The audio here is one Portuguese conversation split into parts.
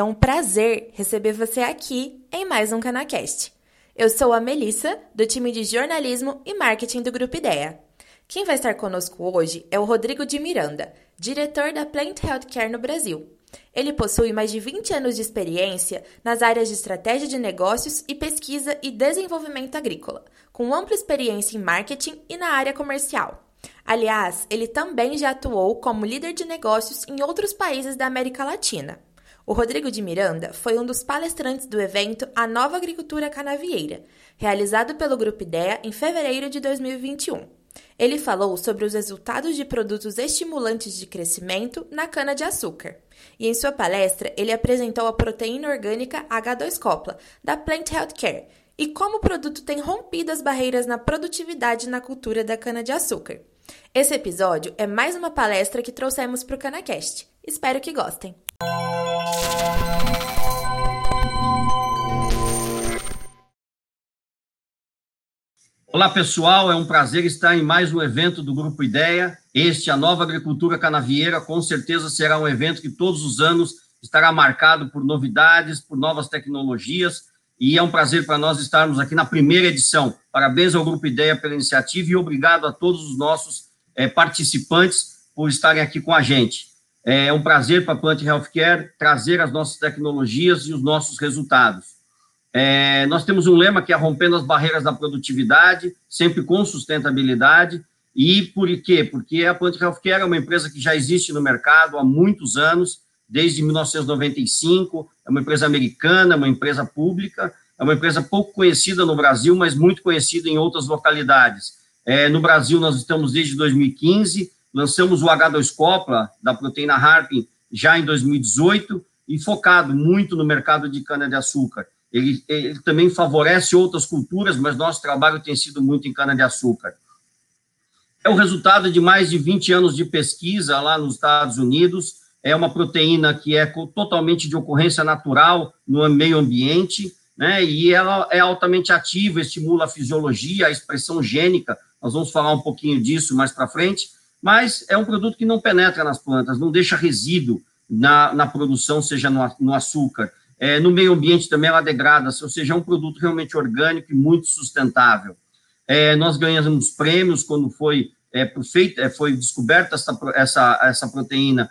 É um prazer receber você aqui em mais um Canacast. Eu sou a Melissa, do time de jornalismo e marketing do Grupo Ideia. Quem vai estar conosco hoje é o Rodrigo de Miranda, diretor da Plant Healthcare no Brasil. Ele possui mais de 20 anos de experiência nas áreas de estratégia de negócios e pesquisa e desenvolvimento agrícola, com ampla experiência em marketing e na área comercial. Aliás, ele também já atuou como líder de negócios em outros países da América Latina. O Rodrigo de Miranda foi um dos palestrantes do evento A Nova Agricultura Canavieira, realizado pelo Grupo Ideia em fevereiro de 2021. Ele falou sobre os resultados de produtos estimulantes de crescimento na cana-de-açúcar. E em sua palestra, ele apresentou a proteína orgânica H2-Copla, da Plant Healthcare, e como o produto tem rompido as barreiras na produtividade na cultura da cana-de-açúcar. Esse episódio é mais uma palestra que trouxemos para o Canacast. Espero que gostem. Olá pessoal, é um prazer estar em mais um evento do Grupo Ideia. Este, a Nova Agricultura Canavieira, com certeza será um evento que todos os anos estará marcado por novidades, por novas tecnologias, e é um prazer para nós estarmos aqui na primeira edição. Parabéns ao Grupo Ideia pela iniciativa e obrigado a todos os nossos é, participantes por estarem aqui com a gente. É um prazer para a Plant Healthcare trazer as nossas tecnologias e os nossos resultados. É, nós temos um lema que é rompendo as barreiras da produtividade, sempre com sustentabilidade. E por quê? Porque a Plant Healthcare é uma empresa que já existe no mercado há muitos anos, desde 1995, é uma empresa americana, uma empresa pública, é uma empresa pouco conhecida no Brasil, mas muito conhecida em outras localidades. É, no Brasil, nós estamos desde 2015, lançamos o H2-Copla, da proteína Harpin, já em 2018, e focado muito no mercado de cana-de-açúcar. Ele, ele, também favorece outras culturas, mas nosso trabalho tem sido muito em cana-de-açúcar. É o resultado de mais de 20 anos de pesquisa lá nos Estados Unidos. É uma proteína que é totalmente de ocorrência natural no meio ambiente, né? E ela é altamente ativa, estimula a fisiologia, a expressão gênica. Nós vamos falar um pouquinho disso mais para frente. Mas é um produto que não penetra nas plantas, não deixa resíduo na, na produção, seja no, no açúcar é, no meio ambiente também ela degrada-se, ou seja, é um produto realmente orgânico e muito sustentável. É, nós ganhamos prêmios quando foi é, é, foi descoberta essa, essa, essa proteína,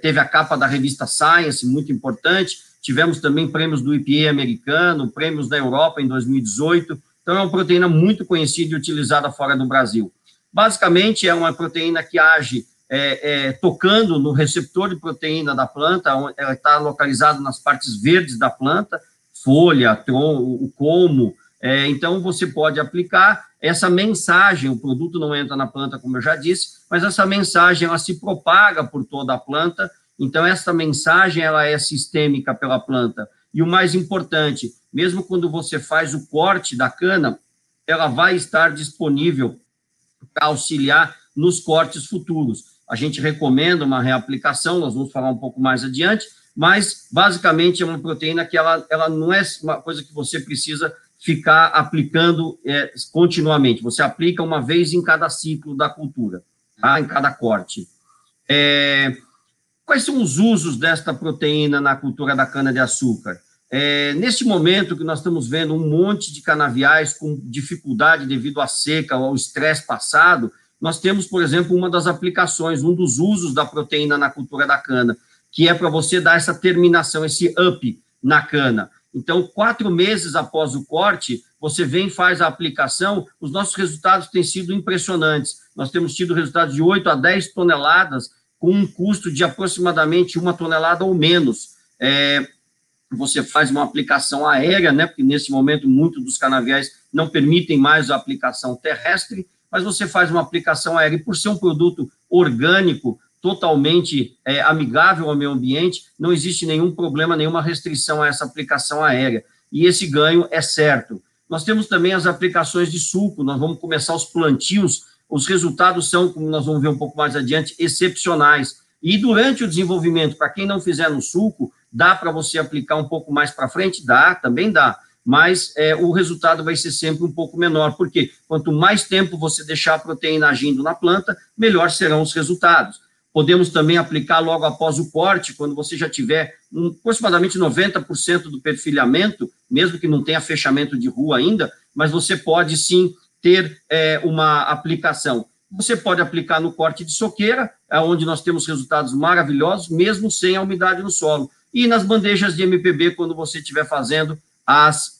teve a capa da revista Science, muito importante, tivemos também prêmios do EPA americano, prêmios da Europa em 2018, então é uma proteína muito conhecida e utilizada fora do Brasil. Basicamente, é uma proteína que age é, é, tocando no receptor de proteína da planta, ela está localizado nas partes verdes da planta, folha, tronco, o colmo. É, então, você pode aplicar essa mensagem, o produto não entra na planta, como eu já disse, mas essa mensagem, ela se propaga por toda a planta, então essa mensagem, ela é sistêmica pela planta. E o mais importante, mesmo quando você faz o corte da cana, ela vai estar disponível para auxiliar nos cortes futuros a gente recomenda uma reaplicação, nós vamos falar um pouco mais adiante, mas basicamente é uma proteína que ela, ela não é uma coisa que você precisa ficar aplicando é, continuamente, você aplica uma vez em cada ciclo da cultura, tá? em cada corte. É, quais são os usos desta proteína na cultura da cana-de-açúcar? É, neste momento que nós estamos vendo um monte de canaviais com dificuldade devido à seca ou ao estresse passado, nós temos, por exemplo, uma das aplicações, um dos usos da proteína na cultura da cana, que é para você dar essa terminação, esse up na cana. Então, quatro meses após o corte, você vem faz a aplicação, os nossos resultados têm sido impressionantes. Nós temos tido resultados de 8 a 10 toneladas, com um custo de aproximadamente uma tonelada ou menos. É, você faz uma aplicação aérea, né, porque nesse momento muitos dos canaviais não permitem mais a aplicação terrestre, mas você faz uma aplicação aérea, e por ser um produto orgânico, totalmente é, amigável ao meio ambiente, não existe nenhum problema, nenhuma restrição a essa aplicação aérea. E esse ganho é certo. Nós temos também as aplicações de suco, nós vamos começar os plantios, os resultados são, como nós vamos ver um pouco mais adiante, excepcionais. E durante o desenvolvimento, para quem não fizer no suco, dá para você aplicar um pouco mais para frente? Dá, também dá mas é, o resultado vai ser sempre um pouco menor, porque quanto mais tempo você deixar a proteína agindo na planta, melhor serão os resultados. Podemos também aplicar logo após o corte, quando você já tiver um, aproximadamente 90% do perfilhamento, mesmo que não tenha fechamento de rua ainda, mas você pode sim ter é, uma aplicação. Você pode aplicar no corte de soqueira, é onde nós temos resultados maravilhosos, mesmo sem a umidade no solo. E nas bandejas de MPB, quando você estiver fazendo as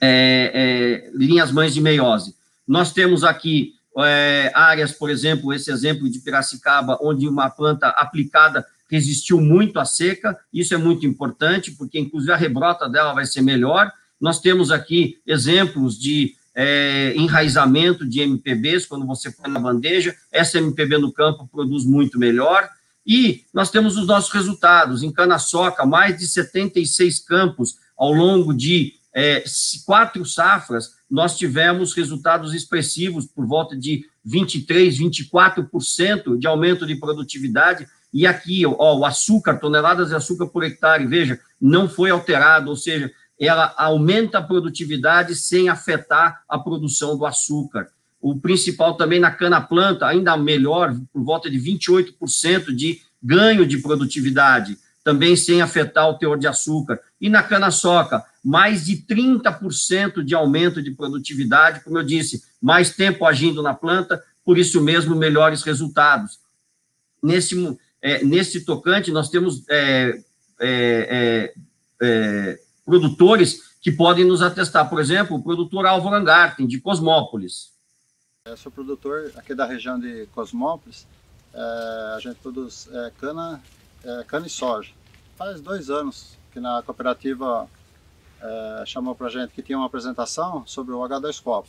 é, é, linhas mães de meiose. Nós temos aqui é, áreas, por exemplo, esse exemplo de Piracicaba, onde uma planta aplicada resistiu muito à seca, isso é muito importante, porque inclusive a rebrota dela vai ser melhor. Nós temos aqui exemplos de é, enraizamento de MPBs, quando você põe na bandeja, essa MPB no campo produz muito melhor. E nós temos os nossos resultados. Em cana-soca, mais de 76 campos ao longo de é, quatro safras, nós tivemos resultados expressivos por volta de 23, 24% de aumento de produtividade. E aqui, ó, o açúcar, toneladas de açúcar por hectare, veja, não foi alterado, ou seja, ela aumenta a produtividade sem afetar a produção do açúcar. O principal também na cana-planta, ainda melhor, por volta de 28% de ganho de produtividade, também sem afetar o teor de açúcar. E na cana-soca, mais de 30% de aumento de produtividade, como eu disse, mais tempo agindo na planta, por isso mesmo, melhores resultados. Nesse, é, nesse tocante, nós temos é, é, é, é produtores que podem nos atestar. Por exemplo, o produtor Álvaro Angarten, de Cosmópolis. Eu sou produtor aqui da região de Cosmópolis. É, a gente produz cana, cana e soja. Faz dois anos que na cooperativa é, chamou para gente que tinha uma apresentação sobre o H2COP.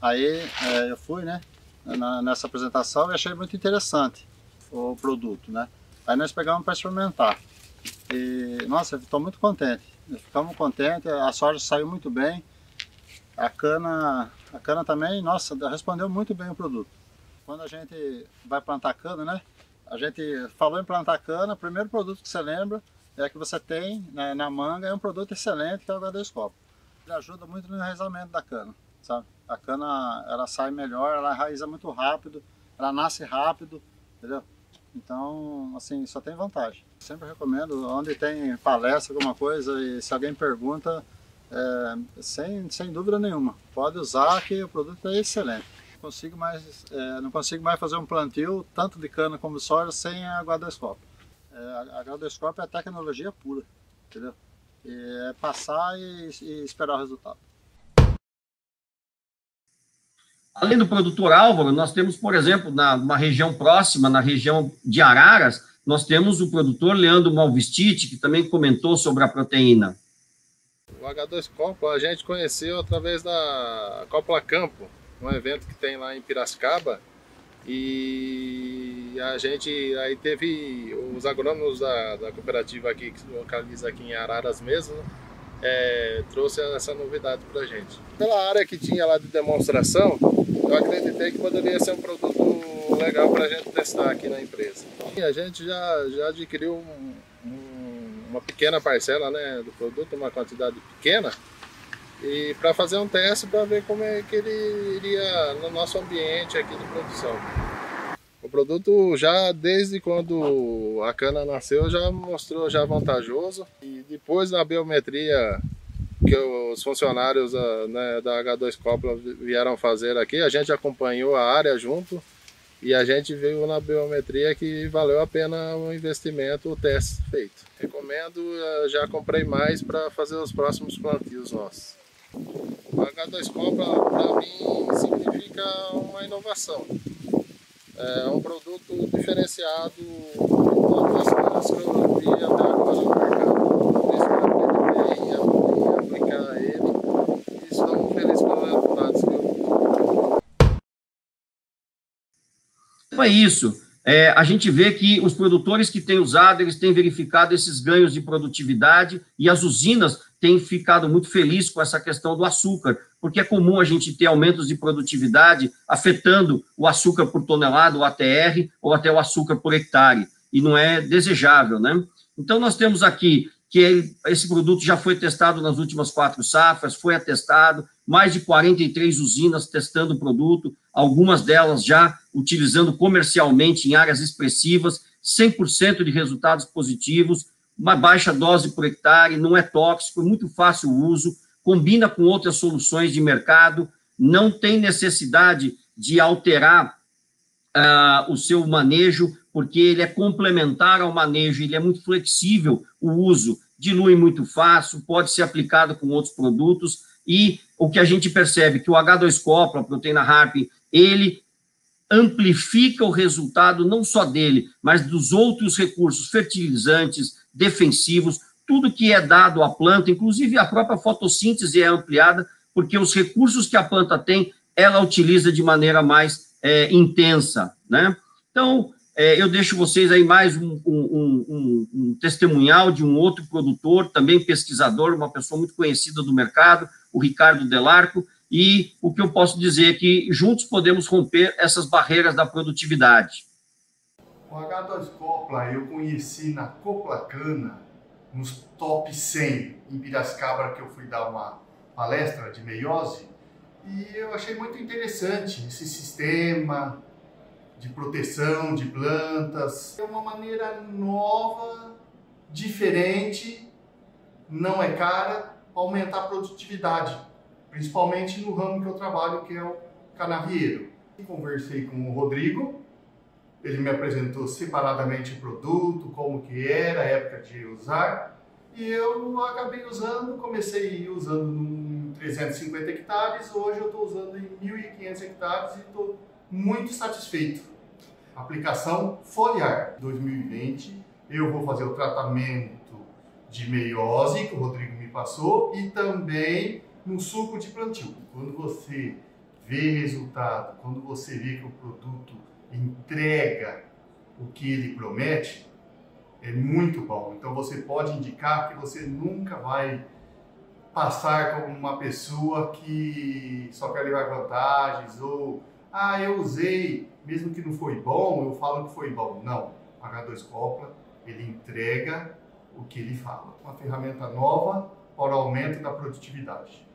Aí é, eu fui, né, na, nessa apresentação e achei muito interessante o produto, né. Aí nós pegamos para experimentar. E, nossa, estou muito contente. Ficamos contentes, a soja saiu muito bem. A cana, a cana também, nossa, respondeu muito bem o produto. Quando a gente vai plantar cana, né, a gente falou em plantar cana, primeiro produto que você lembra é que você tem né, na manga é um produto excelente que é o Gadescopo. Ele ajuda muito no enraizamento da cana, sabe? A cana ela sai melhor, ela enraiza muito rápido, ela nasce rápido, entendeu? Então, assim, só tem vantagem. Sempre recomendo, onde tem palestra, alguma coisa, e se alguém pergunta, é, sem, sem dúvida nenhuma, pode usar que o produto é excelente. Consigo mais, é, não consigo mais fazer um plantio, tanto de cana como de soja, sem a guarda-escopo. É, a gradoscópio é tecnologia pura, entendeu? É passar e, e esperar o resultado. Além do produtor Álvaro, nós temos, por exemplo, na uma região próxima, na região de Araras, nós temos o produtor Leandro Malvestite, que também comentou sobre a proteína. O H2 Copo a gente conheceu através da Copla Campo, um evento que tem lá em Piracicaba, e a gente aí teve os agrônomos da, da cooperativa aqui, que se localiza aqui em Araras mesmo, né? é, trouxe essa novidade para a gente. Pela área que tinha lá de demonstração, eu acreditei que poderia ser um produto legal para a gente testar aqui na empresa. E a gente já, já adquiriu um, um, uma pequena parcela né, do produto, uma quantidade pequena, e para fazer um teste para ver como é que ele iria no nosso ambiente aqui de produção. Produto já desde quando a cana nasceu já mostrou já vantajoso e depois na biometria que os funcionários ah, né, da H2 Copla vieram fazer aqui, a gente acompanhou a área junto e a gente viu na biometria que valeu a pena o investimento, o teste feito. Recomendo, ah, já comprei mais para fazer os próximos plantios nossos. O H2Co para mim significa uma inovação. É um produto diferenciado das coisas que eu vi até agora no mercado. Isso que aplicar ele estou feliz pelos resultados que eu Então é isso. É, a gente vê que os produtores que têm usado, eles têm verificado esses ganhos de produtividade e as usinas têm ficado muito felizes com essa questão do açúcar, porque é comum a gente ter aumentos de produtividade afetando o açúcar por tonelada, o ATR, ou até o açúcar por hectare, e não é desejável, né? Então, nós temos aqui que esse produto já foi testado nas últimas quatro safras, foi atestado, mais de 43 usinas testando o produto, algumas delas já utilizando comercialmente em áreas expressivas, 100% de resultados positivos, uma baixa dose por hectare, não é tóxico, é muito fácil o uso, combina com outras soluções de mercado, não tem necessidade de alterar uh, o seu manejo, porque ele é complementar ao manejo, ele é muito flexível o uso, dilui muito fácil, pode ser aplicado com outros produtos, e o que a gente percebe que o H2-Copla, a proteína HARP, ele amplifica o resultado não só dele, mas dos outros recursos fertilizantes, defensivos, tudo que é dado à planta, inclusive a própria fotossíntese é ampliada, porque os recursos que a planta tem, ela utiliza de maneira mais é, intensa, né? Então, é, eu deixo vocês aí mais um, um, um, um, testemunhal de um outro produtor, também pesquisador, uma pessoa muito conhecida do mercado, o Ricardo Delarco, e o que eu posso dizer é que juntos podemos romper essas barreiras da produtividade. O H2 Copla eu conheci na Coplacana, nos top 100 em Piracicaba, que eu fui dar uma palestra de meiose, e eu achei muito interessante esse sistema de proteção de plantas. É uma maneira nova, diferente, não é cara, aumentar a produtividade, principalmente no ramo que eu trabalho, que é o canavieiro. Conversei com o Rodrigo, ele me apresentou separadamente o produto, como que era, a época de usar, e eu acabei usando, comecei usando em 350 hectares, hoje eu estou usando em 1.500 hectares e estou muito satisfeito. Aplicação foliar 2020, eu vou fazer o tratamento de meiose que o Rodrigo me passou e também no suco de plantio. Quando você vê resultado, quando você vê que o produto entrega o que ele promete, é muito bom. Então você pode indicar que você nunca vai passar como uma pessoa que só quer levar vantagens ou ah, eu usei, mesmo que não foi bom, eu falo que foi bom. Não, H2 Copla, ele entrega o que ele fala. Uma ferramenta nova para o aumento da produtividade.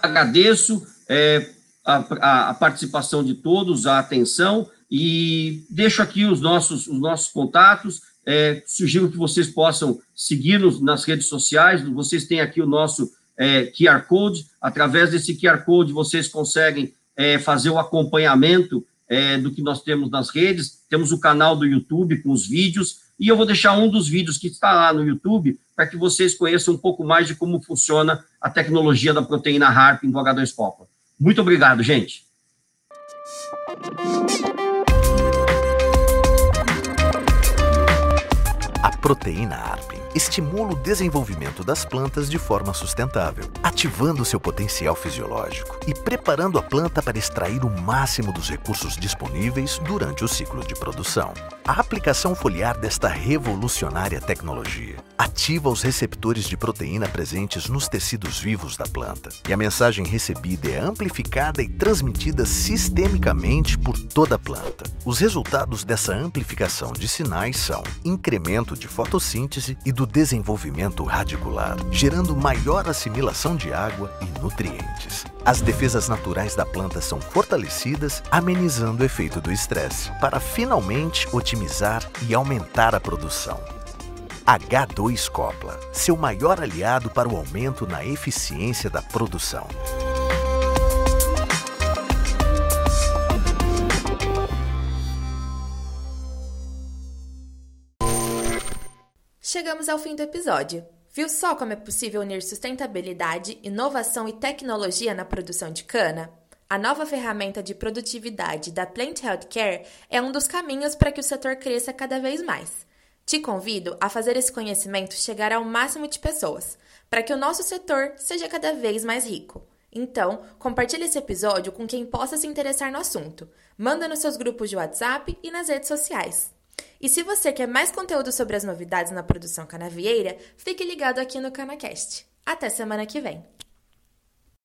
Agradeço é, a, a, participação de todos, a atenção e deixo aqui os nossos, os nossos contatos. É, sugiro que vocês possam seguir-nos nas redes sociais. Vocês têm aqui o nosso é, QR Code. Através desse QR Code, vocês conseguem é, fazer o acompanhamento é, do que nós temos nas redes. Temos o canal do YouTube com os vídeos. E eu vou deixar um dos vídeos que está lá no YouTube para que vocês conheçam um pouco mais de como funciona a tecnologia da proteína HARP em H2 Copa. Muito obrigado, gente. A proteína HARP estimula o desenvolvimento das plantas de forma sustentável, ativando seu potencial fisiológico e preparando a planta para extrair o máximo dos recursos disponíveis durante o ciclo de produção. A aplicação foliar desta revolucionária tecnologia ativa os receptores de proteína presentes nos tecidos vivos da planta, e a mensagem recebida é amplificada e transmitida sistemicamente por toda a planta. Os resultados dessa amplificação de sinais são incremento de fotossíntese e do desenvolvimento radicular, gerando maior assimilação de água e nutrientes. As defesas naturais da planta são fortalecidas, amenizando o efeito do estresse, para finalmente otimizar e aumentar a produção. H2 Copla, seu maior aliado para o aumento na eficiência da produção. Chegamos ao fim do episódio. Viu só como é possível unir sustentabilidade, inovação e tecnologia na produção de cana? A nova ferramenta de produtividade da Plant Healthcare é um dos caminhos para que o setor cresça cada vez mais. Te convido a fazer esse conhecimento chegar ao máximo de pessoas, para que o nosso setor seja cada vez mais rico. Então, compartilhe esse episódio com quem possa se interessar no assunto. Manda nos seus grupos de WhatsApp e nas redes sociais. E se você quer mais conteúdo sobre as novidades na produção canavieira, fique ligado aqui no Canacast. Até semana que vem!